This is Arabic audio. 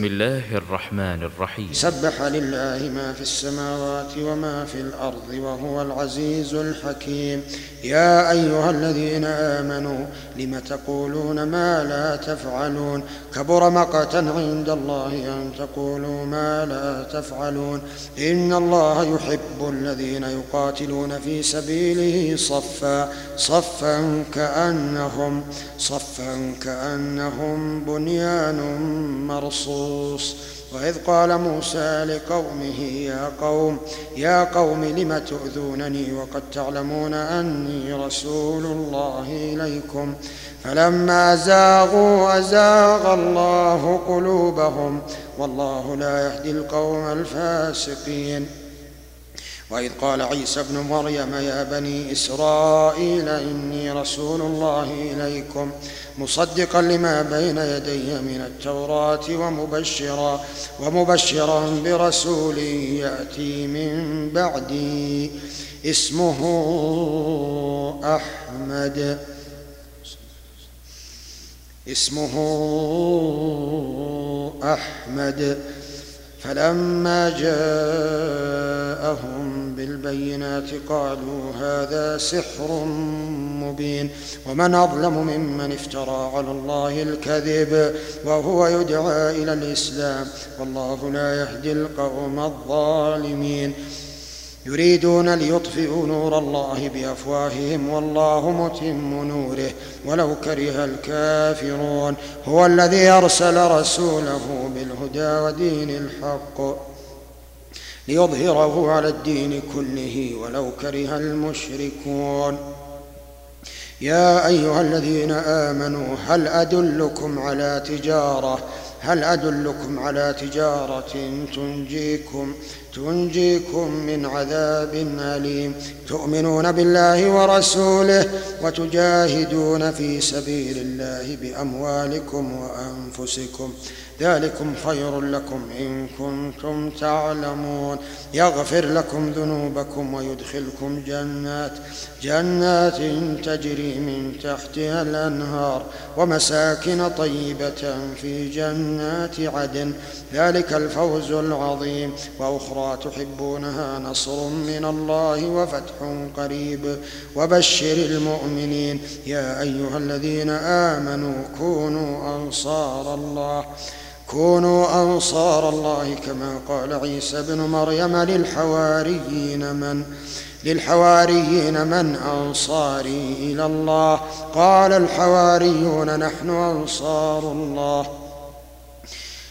بسم الله الرحمن الرحيم. سبح لله ما في السماوات وما في الأرض وهو العزيز الحكيم. يا أيها الذين آمنوا لم تقولون ما لا تفعلون؟ كبر مقتا عند الله أن تقولوا ما لا تفعلون. إن الله يحب الذين يقاتلون في سبيله صفا صفا كأنهم صفا كأنهم بنيان مرصوص وإذ قال موسى لقومه يا قوم يا قوم لم تؤذونني وقد تعلمون أني رسول الله إليكم. فلما زاغوا أزاغ الله قلوبهم. والله لا يهدي القوم الفاسقين. وإذ قال عيسى ابن مريم يا بني إسرائيل إني رسول الله إليكم مصدقا لما بين يدي من التوراة ومبشرا ومبشرا برسول يأتي من بعدي اسمه أحمد. اسمه أحمد. فلما جاءهم بالبينات قالوا هذا سحر مبين ومن أظلم ممن افترى على الله الكذب وهو يدعى إلى الإسلام والله لا يهدي القوم الظالمين. يريدون ليطفئوا نور الله بأفواههم والله متم نوره ولو كره الكافرون. هو الذي أرسل رسوله بالهدى ودين الحق. ليظهره على الدين كله ولو كره المشركون. يا أيها الذين آمنوا هل أدلكم على تجارة هل أدلكم على تجارة تنجيكم تنجيكم من عذاب أليم؟ تؤمنون بالله ورسوله وتجاهدون في سبيل الله بأموالكم وأنفسكم. ذلكم خير لكم إن كنتم تعلمون. يغفر لكم ذنوبكم ويدخلكم جنات جنات تجري من تحتها الأنهار ومساكن طيبة في جنات عدن. ذلك الفوز العظيم. وأخرى تحبونها نصر من الله وفتح قريب. وبشر المؤمنين. يا أيها الذين آمنوا كونوا أنصار الله. كونوا أنصار الله كما قال عيسى ابن مريم للحواريين من؟ للحواريين من أنصاري إلى الله. قال الحواريون نحن أنصار الله.